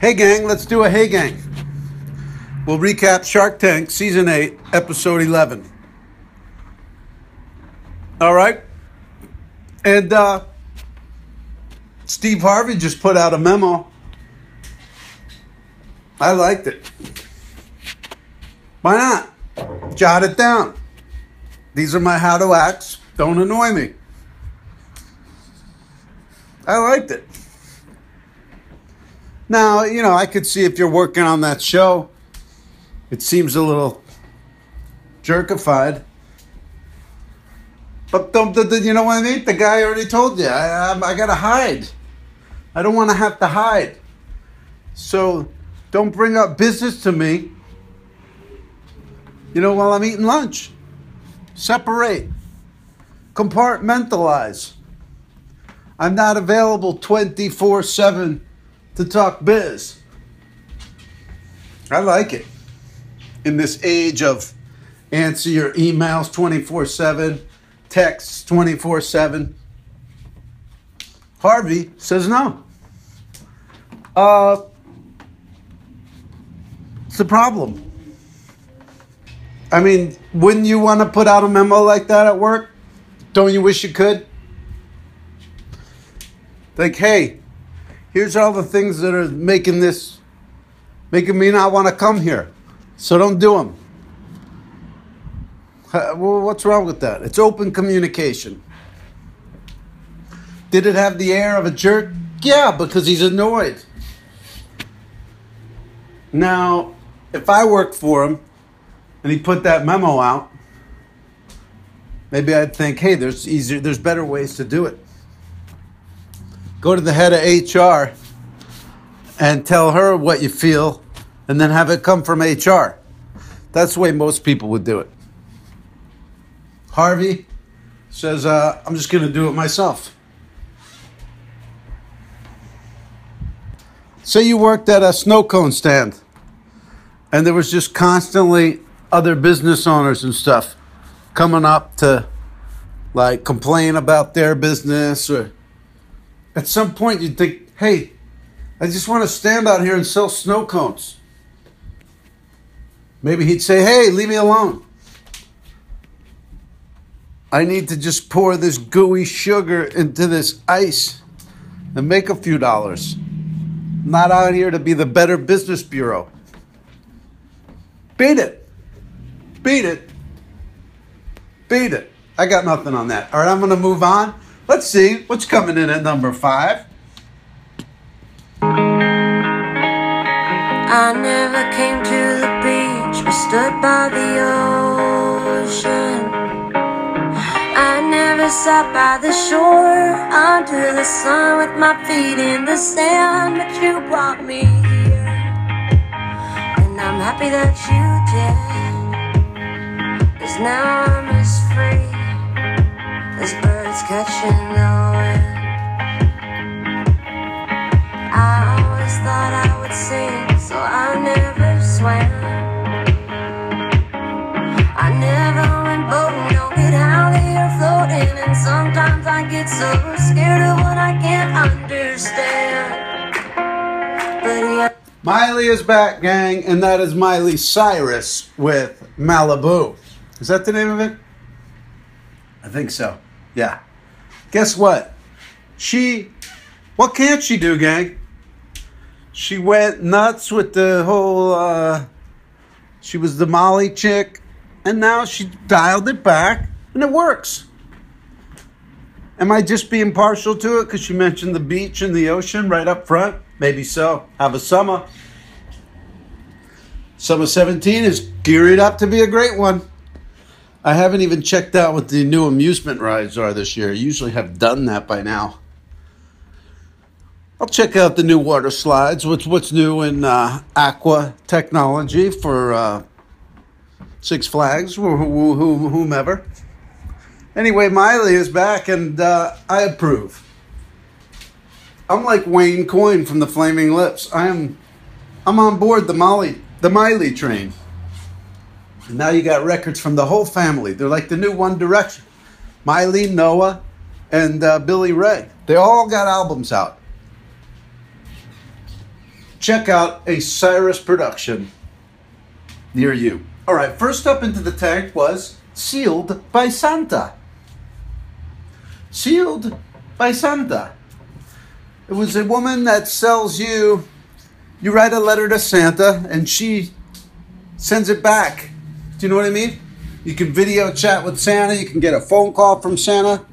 Hey, gang, let's do a Hey Gang. We'll recap Shark Tank Season 8, Episode 11. All right? And uh, Steve Harvey just put out a memo. I liked it. Why not? Jot it down. These are my how to acts. Don't annoy me. I liked it. Now, you know, I could see if you're working on that show, it seems a little jerkified. But don't, the, the, you know what I mean? The guy already told you. I, I, I gotta hide. I don't want to have to hide. So don't bring up business to me. You know, while I'm eating lunch. Separate. Compartmentalize. I'm not available 24 7 to talk biz. I like it. In this age of answer your emails 24 7, texts 24 7, Harvey says no. Uh, it's a problem. I mean, wouldn't you want to put out a memo like that at work? Don't you wish you could? Like, hey, here's all the things that are making this, making me not want to come here. So don't do them. Well, what's wrong with that? It's open communication. Did it have the air of a jerk? Yeah, because he's annoyed. Now, if I worked for him and he put that memo out, maybe I'd think, hey, there's easier, there's better ways to do it. Go to the head of HR and tell her what you feel, and then have it come from HR. That's the way most people would do it. Harvey says, uh, I'm just going to do it myself. Say you worked at a snow cone stand and there was just constantly other business owners and stuff coming up to like complain about their business or at some point you'd think hey i just want to stand out here and sell snow cones maybe he'd say hey leave me alone i need to just pour this gooey sugar into this ice and make a few dollars I'm not out here to be the better business bureau Beat it. Beat it. Beat it. I got nothing on that. All right, I'm going to move on. Let's see what's coming in at number five. I never came to the beach, but stood by the ocean. I never sat by the shore under the sun with my feet in the sand, but you brought me here. And I'm happy that you did. Cause now I'm as free as birds catching the wind. I always thought I would sing, so I never swam. I never went boating, don't get out there floating. And sometimes I get so scared of what I can't understand. But yeah. Miley is back, gang, and that is Miley Cyrus with Malibu. Is that the name of it? I think so. Yeah. Guess what? She, what can't she do, gang? She went nuts with the whole, uh, she was the Molly chick, and now she dialed it back, and it works. Am I just being partial to it because she mentioned the beach and the ocean right up front? Maybe so. Have a summer. Summer 17 is gearing up to be a great one. I haven't even checked out what the new amusement rides are this year. I usually have done that by now. I'll check out the new water slides. What's what's new in uh, aqua technology for uh, Six Flags, wh- wh- wh- whomever. Anyway, Miley is back, and uh, I approve. I'm like Wayne Coyne from the Flaming Lips. I am, I'm on board the Molly, the Miley train. Now you got records from the whole family. They're like the new One Direction. Miley, Noah, and uh, Billy Ray. They all got albums out. check out a Cyrus production near you. All right, first up into the tank was Sealed by Santa. Sealed by Santa. It was a woman that sells you, you write a letter to Santa and she sends it back. Do you know what I mean? You can video chat with Santa, you can get a phone call from Santa.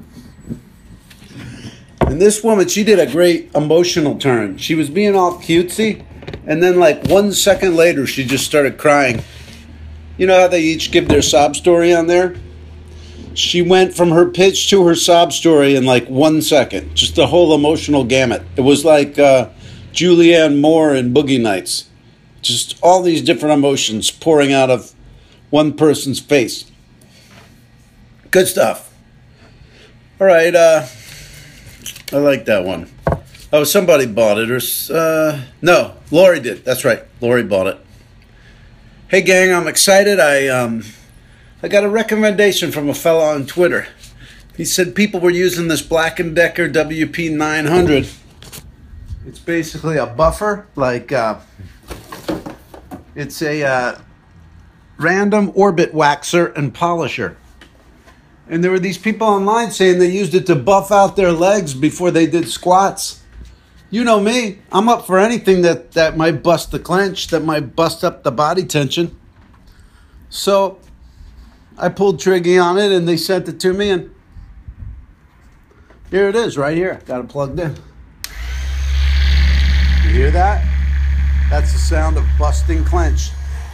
And this woman, she did a great emotional turn. She was being all cutesy, and then, like, one second later, she just started crying. You know how they each give their sob story on there? She went from her pitch to her sob story in like one second, just the whole emotional gamut. It was like uh, Julianne Moore in Boogie Nights. Just all these different emotions pouring out of one person's face. Good stuff. All right, uh, I like that one. Oh, somebody bought it, or uh, no, Lori did. That's right, Lori bought it. Hey, gang, I'm excited. I um, I got a recommendation from a fellow on Twitter. He said people were using this Black & Decker WP900. It's basically a buffer, like uh, it's a uh, random orbit waxer and polisher. And there were these people online saying they used it to buff out their legs before they did squats. You know me, I'm up for anything that, that might bust the clench, that might bust up the body tension. So I pulled Triggy on it and they sent it to me, and here it is right here. Got it plugged in. You hear that? That's the sound of busting clench.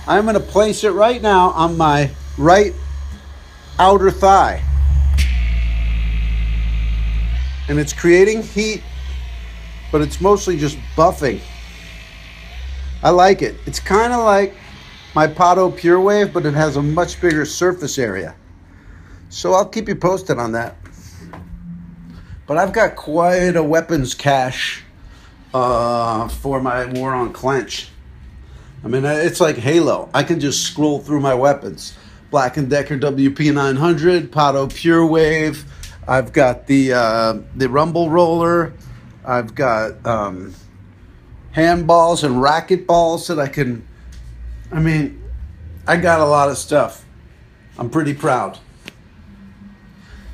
I'm going to place it right now on my right outer thigh. And it's creating heat, but it's mostly just buffing. I like it. It's kind of like my Pato Pure Wave, but it has a much bigger surface area. So I'll keep you posted on that. But I've got quite a weapons cache uh, for my war on clench. I mean, it's like Halo. I can just scroll through my weapons. Black & Decker WP900, Pato Pure Wave. I've got the uh, the Rumble Roller. I've got um, handballs and racket balls that I can. I mean, I got a lot of stuff. I'm pretty proud.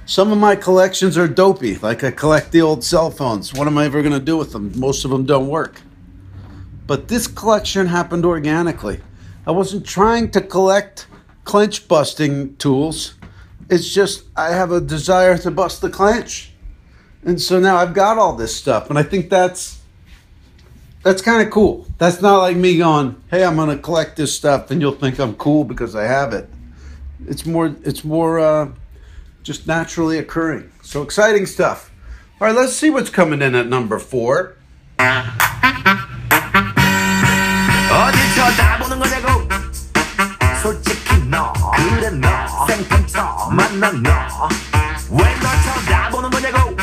Some of my collections are dopey, like I collect the old cell phones. What am I ever going to do with them? Most of them don't work. But this collection happened organically. I wasn't trying to collect clench busting tools. It's just I have a desire to bust the clench. And so now I've got all this stuff and I think that's that's kind of cool. That's not like me going, "Hey, I'm going to collect this stuff and you'll think I'm cool because I have it." It's more it's more uh, just naturally occurring. So exciting stuff. All right, let's see what's coming in at number 4. 어디서 나 보는 거냐고. 솔직히 너 그래 너 생판처 만난 너왜널 쳐다보는 거냐고.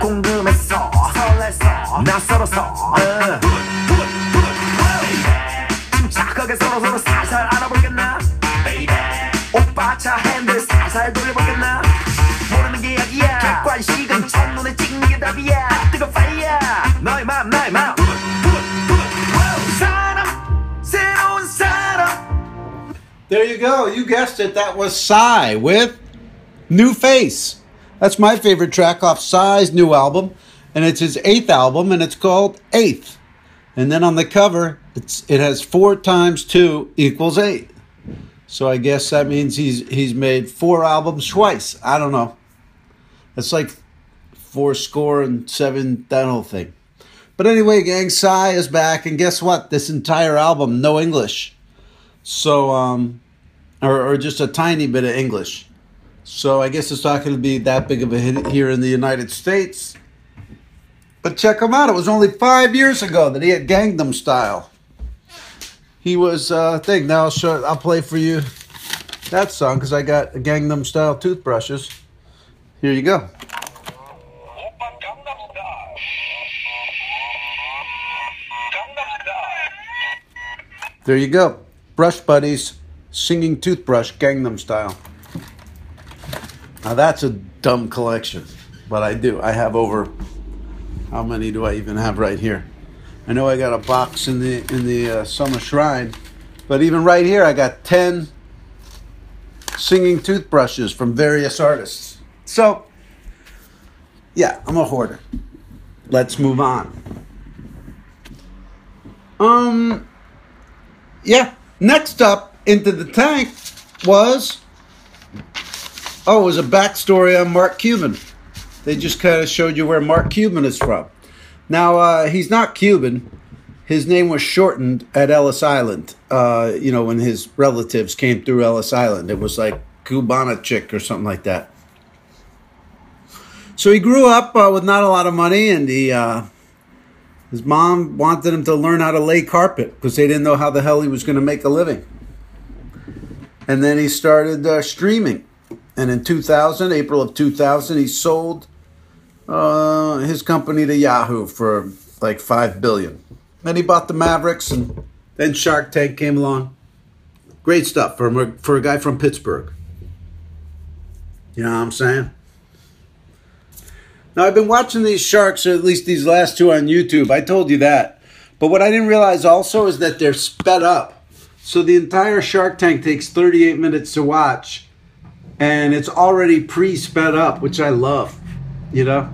궁금했어 설레서 낯설어서. 어. 침착하게 서로 서로 살살 알아보겠나? 오빠 차 핸들 살살 돌려 There you go. You guessed it. That was Psy with New Face. That's my favorite track off Psy's new album, and it's his eighth album, and it's called Eighth. And then on the cover, it's it has four times two equals eight. So I guess that means he's he's made four albums twice. I don't know. It's like four score and seven that whole thing. But anyway, gang, Psy is back, and guess what? This entire album, no English. So, um, or, or just a tiny bit of English. So I guess it's not going to be that big of a hit here in the United States. But check him out. It was only five years ago that he had Gangnam Style. He was uh, thing. Now I'll show. I'll play for you that song because I got Gangnam Style toothbrushes. Here you go. There you go. Brush Buddies singing toothbrush Gangnam Style. Now that's a dumb collection, but I do. I have over, how many do I even have right here? I know I got a box in the in the uh, summer shrine, but even right here, I got ten singing toothbrushes from various artists. So, yeah, I'm a hoarder. Let's move on. Um, yeah. Next up into the tank was oh, it was a backstory on Mark Cuban. They just kind of showed you where Mark Cuban is from. Now uh, he's not Cuban. His name was shortened at Ellis Island. Uh, you know when his relatives came through Ellis Island, it was like Cubana chick or something like that. So he grew up uh, with not a lot of money, and he uh, his mom wanted him to learn how to lay carpet because they didn't know how the hell he was going to make a living. And then he started uh, streaming. And in 2000, April of 2000, he sold uh, his company to Yahoo for like five billion. Then he bought the Mavericks, and then Shark Tank came along. Great stuff for a, for a guy from Pittsburgh. You know what I'm saying? Now, I've been watching these sharks, or at least these last two on YouTube. I told you that. But what I didn't realize also is that they're sped up. So the entire Shark Tank takes 38 minutes to watch, and it's already pre sped up, which I love. You know?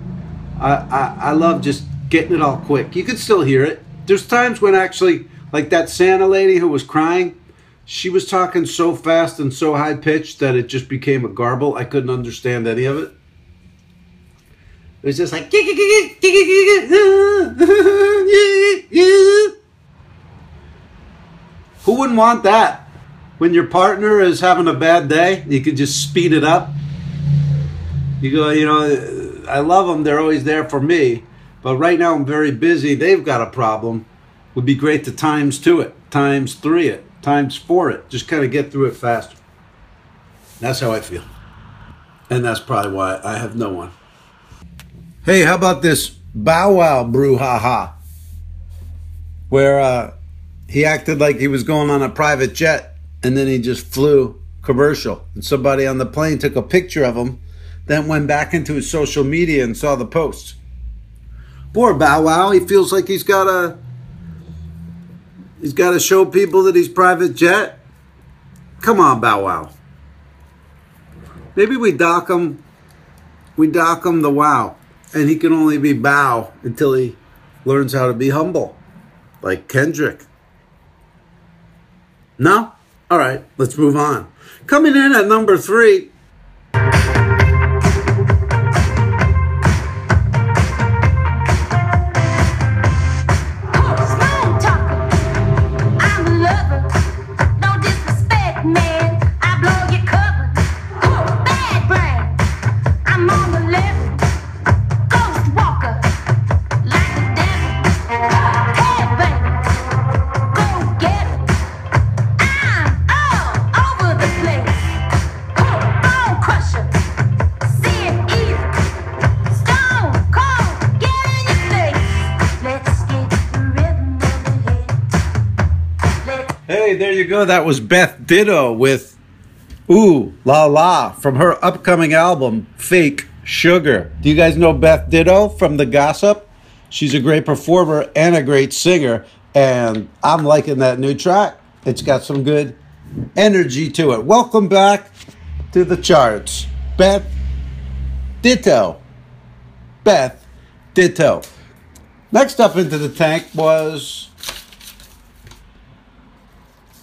I, I, I love just getting it all quick. You can still hear it. There's times when actually, like that Santa lady who was crying, she was talking so fast and so high pitched that it just became a garble. I couldn't understand any of it. It was just like. Who wouldn't want that? When your partner is having a bad day, you could just speed it up. You go, you know, I love them. They're always there for me. But right now I'm very busy. They've got a problem. Would be great to times two it, times three it, times four it. Just kind of get through it faster. That's how I feel. And that's probably why I have no one. Hey, how about this Bow Wow brouhaha? Where uh, he acted like he was going on a private jet and then he just flew commercial. And somebody on the plane took a picture of him, then went back into his social media and saw the post. Poor Bow Wow, he feels like he's got a he's got to show people that he's private jet. Come on, Bow Wow. Maybe we dock him we dock him the wow and he can only be bow until he learns how to be humble, like Kendrick. No? All right, let's move on. Coming in at number three. Go. That was Beth Ditto with Ooh La La from her upcoming album, Fake Sugar. Do you guys know Beth Ditto from The Gossip? She's a great performer and a great singer, and I'm liking that new track. It's got some good energy to it. Welcome back to the charts. Beth Ditto. Beth Ditto. Next up into the tank was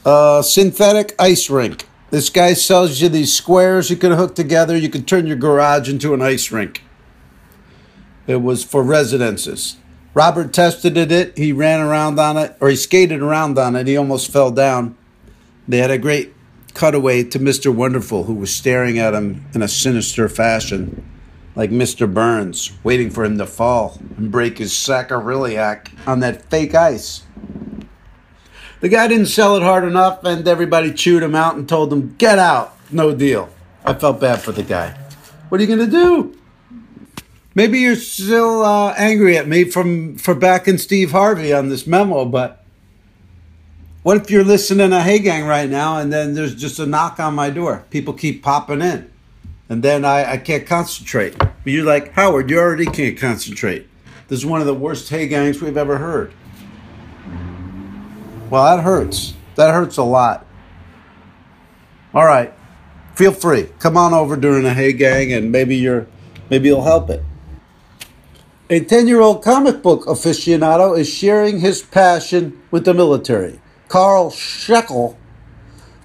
uh, synthetic ice rink. This guy sells you these squares you can hook together. You can turn your garage into an ice rink. It was for residences. Robert tested it. He ran around on it, or he skated around on it. He almost fell down. They had a great cutaway to Mr. Wonderful, who was staring at him in a sinister fashion, like Mr. Burns, waiting for him to fall and break his sacroiliac on that fake ice. The guy didn't sell it hard enough, and everybody chewed him out and told him, Get out. No deal. I felt bad for the guy. What are you going to do? Maybe you're still uh, angry at me from for backing Steve Harvey on this memo, but what if you're listening to a Hey Gang right now and then there's just a knock on my door? People keep popping in, and then I, I can't concentrate. But you're like, Howard, you already can't concentrate. This is one of the worst Hey Gangs we've ever heard. Well, that hurts. That hurts a lot. All right. Feel free. Come on over during the Hey Gang and maybe you're maybe you'll help it. A 10-year-old comic book aficionado is sharing his passion with the military. Carl Scheckel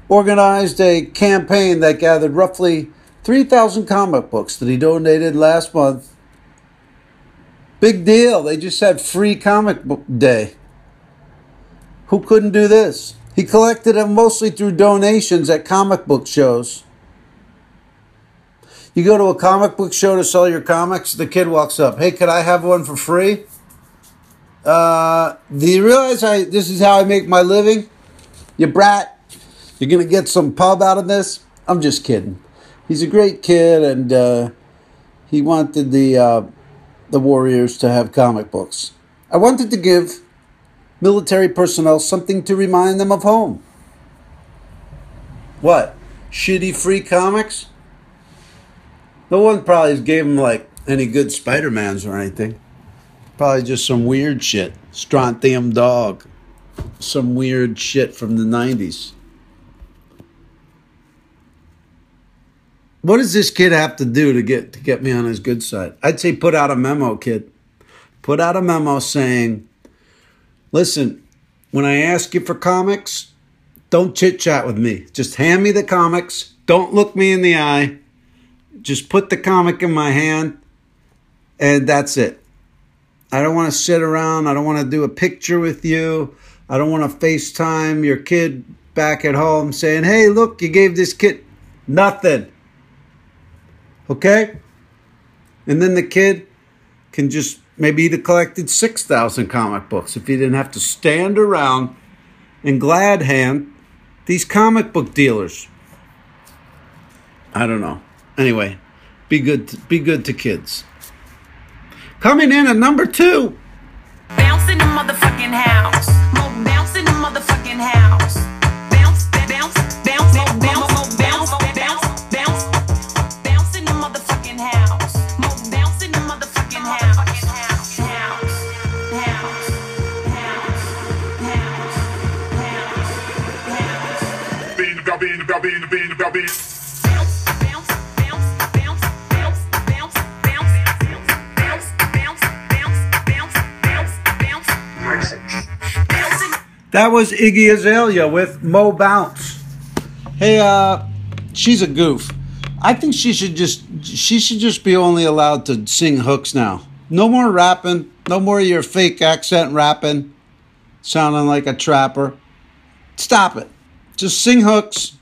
organized a campaign that gathered roughly 3,000 comic books that he donated last month. Big deal. They just had free comic book day. Who couldn't do this? He collected them mostly through donations at comic book shows. You go to a comic book show to sell your comics, the kid walks up, Hey, could I have one for free? Uh, do you realize I this is how I make my living? You brat. You're gonna get some pub out of this? I'm just kidding. He's a great kid and uh, he wanted the uh, the Warriors to have comic books. I wanted to give military personnel something to remind them of home. What? Shitty free comics? No one probably gave them like any good Spider Mans or anything. Probably just some weird shit. Strontium Dog. Some weird shit from the 90s. What does this kid have to do to get to get me on his good side? I'd say put out a memo, kid. Put out a memo saying, "Listen, when I ask you for comics, don't chit chat with me. Just hand me the comics. Don't look me in the eye. Just put the comic in my hand, and that's it. I don't want to sit around. I don't want to do a picture with you. I don't want to FaceTime your kid back at home saying, hey, look, you gave this kid nothing. Okay? And then the kid can just maybe he'd have collected 6,000 comic books if he didn't have to stand around and glad hand these comic book dealers. I don't know. Anyway, be good to, be good to kids. Coming in at number 2. Bounce in the motherfucking house. The motherfucking house. That was Iggy Azalea with Mo Bounce. Hey, uh, she's a goof. I think she should just she should just be only allowed to sing hooks now. No more rapping. No more your fake accent rapping, sounding like a trapper. Stop it. Just sing hooks,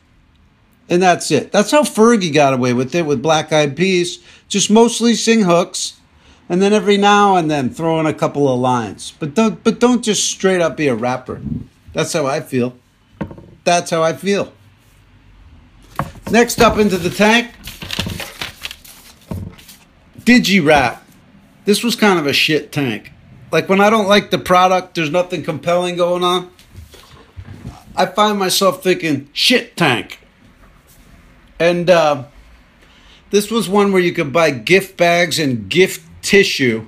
and that's it. That's how Fergie got away with it with Black Eyed Peas. Just mostly sing hooks, and then every now and then throw in a couple of lines. But don't but don't just straight up be a rapper. That's how I feel. That's how I feel. Next up into the tank, DigiWrap. This was kind of a shit tank. Like when I don't like the product, there's nothing compelling going on. I find myself thinking shit tank. And uh, this was one where you could buy gift bags and gift tissue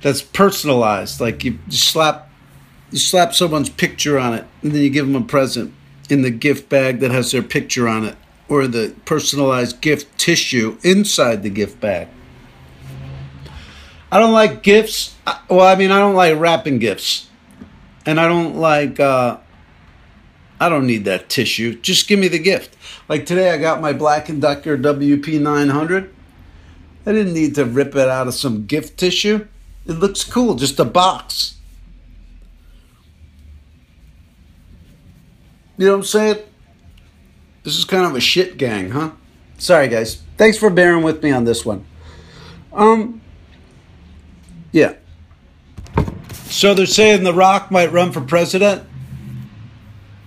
that's personalized. Like you slap you slap someone's picture on it and then you give them a present in the gift bag that has their picture on it or the personalized gift tissue inside the gift bag. I don't like gifts. Well, I mean, I don't like wrapping gifts. And I don't like uh I don't need that tissue. Just give me the gift. Like today I got my Black & Decker WP 900. I didn't need to rip it out of some gift tissue. It looks cool, just a box. You know what I'm saying? This is kind of a shit gang, huh? Sorry, guys. Thanks for bearing with me on this one. Um, yeah. So they're saying The Rock might run for president.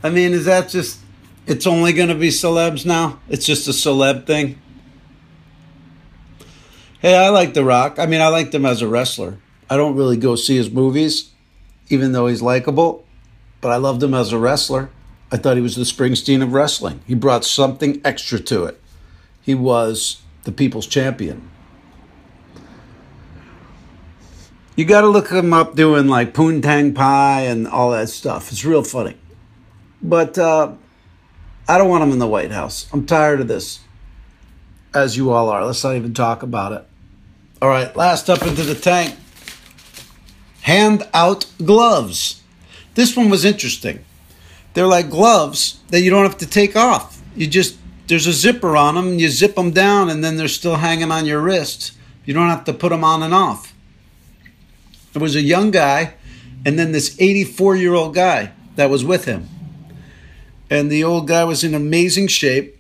I mean, is that just? It's only going to be celebs now. It's just a celeb thing. Hey, I like The Rock. I mean, I liked him as a wrestler. I don't really go see his movies, even though he's likable. But I loved him as a wrestler. I thought he was the Springsteen of wrestling. He brought something extra to it. He was the people's champion. You got to look him up doing like poontang pie and all that stuff. It's real funny. But uh, I don't want him in the White House. I'm tired of this, as you all are. Let's not even talk about it. All right, last up into the tank. Hand out gloves. This one was interesting. They're like gloves that you don't have to take off. You just, there's a zipper on them, you zip them down, and then they're still hanging on your wrist. You don't have to put them on and off. There was a young guy, and then this 84 year old guy that was with him. And the old guy was in amazing shape,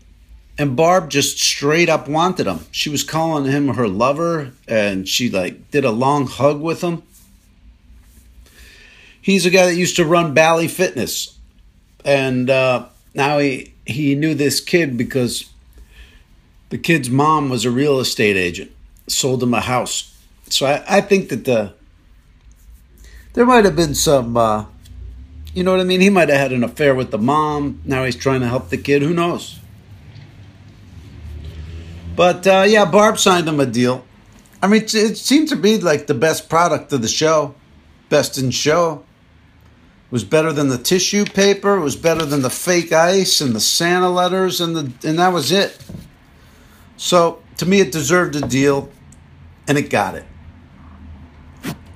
and Barb just straight up wanted him. She was calling him her lover, and she like did a long hug with him. He's a guy that used to run Bally Fitness, and uh, now he he knew this kid because the kid's mom was a real estate agent, sold him a house. So I, I think that the there might have been some, uh, you know what I mean? He might have had an affair with the mom. Now he's trying to help the kid. Who knows? But uh, yeah, Barb signed him a deal. I mean, it, seemed to be like the best product of the show, best in show. It was better than the tissue paper. It was better than the fake ice and the Santa letters, and the and that was it. So to me, it deserved a deal, and it got it.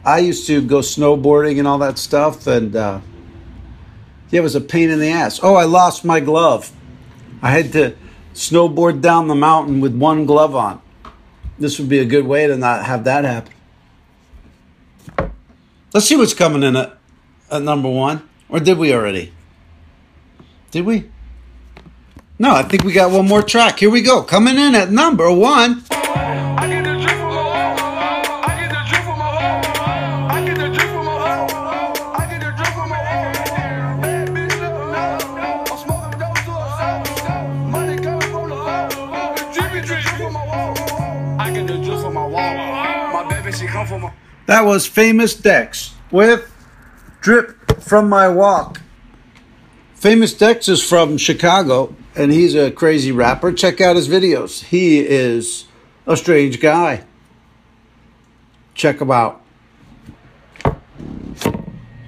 I used to go snowboarding and all that stuff, and uh, it was a pain in the ass. Oh, I lost my glove. I had to snowboard down the mountain with one glove on. This would be a good way to not have that happen. Let's see what's coming in at, at number one. Or did we already? Did we? No, I think we got one more track. Here we go. Coming in at number one. That was Famous Dex with Drip from My Walk. Famous Dex is from Chicago and he's a crazy rapper. Check out his videos. He is a strange guy. Check him out.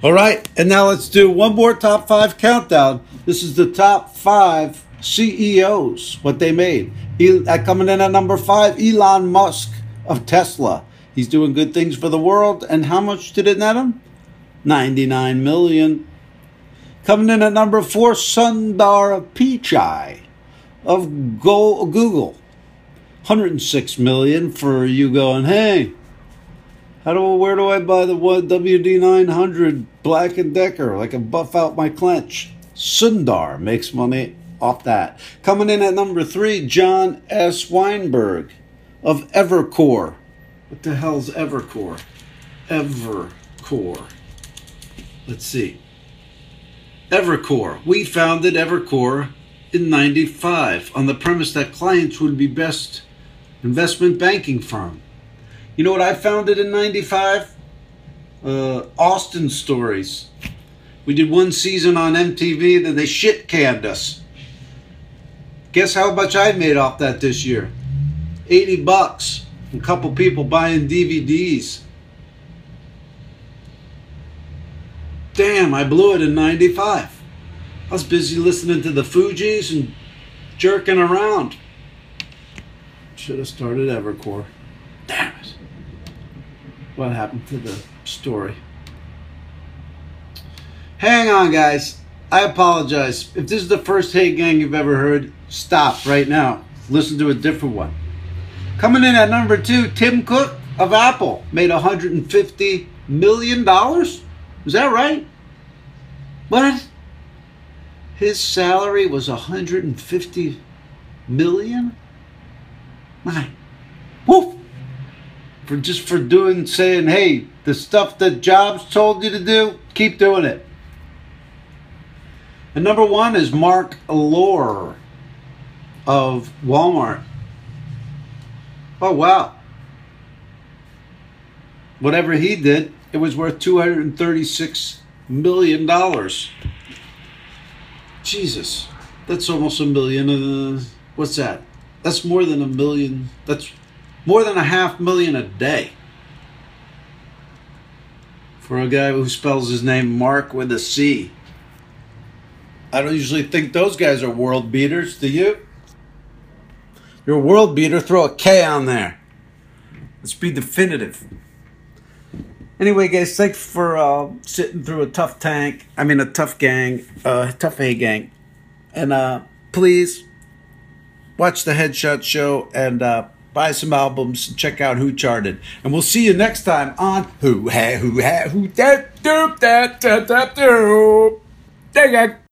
All right, and now let's do one more top five countdown. This is the top five CEOs, what they made. Uh, coming in at number five, Elon Musk of Tesla. He's doing good things for the world. And how much did it net him? 99 million. Coming in at number four, Sundar Pichai of Go- Google. 106 million for you going, hey, how do where do I buy the WD 900 Black and Decker? I can buff out my clench. Sundar makes money off that. Coming in at number three, John S. Weinberg of Evercore. What the hell's Evercore? Evercore. Let's see. Evercore. We founded Evercore in 95 on the premise that clients would be best investment banking firm. You know what I founded in 95? Uh, Austin Stories. We did one season on MTV, then they shit canned us. Guess how much I made off that this year? 80 bucks. A couple people buying DVDs. Damn, I blew it in 95. I was busy listening to the Fugees and jerking around. Should have started Evercore. Damn it. What happened to the story? Hang on, guys. I apologize. If this is the first Hey Gang you've ever heard, stop right now. Listen to a different one. Coming in at number two, Tim Cook of Apple made $150 million. Is that right? What? His salary was 150 million? My woof. For just for doing saying, hey, the stuff that Jobs told you to do, keep doing it. And number one is Marc Lore of Walmart. Oh wow. Whatever he did, it was worth two hundred and thirty-six million dollars. Jesus, that's almost a million. Uh, what's that? That's more than a million. That's more than a half million a day. For a guy who spells his name Mark with a C. I don't usually think those guys are world beaters, do you? You're a world beater, throw a K on there. Let's be definitive. Anyway, guys, thanks for uh, sitting through a tough tank. I mean, a tough gang, uh, tough A gang. And uh, please watch the Headshot Show and uh, buy some albums and check out Who Charted. And we'll see you next time on Who Ha Who Ha Who Dat Doop Dat Dat Dat Doop. Dang it.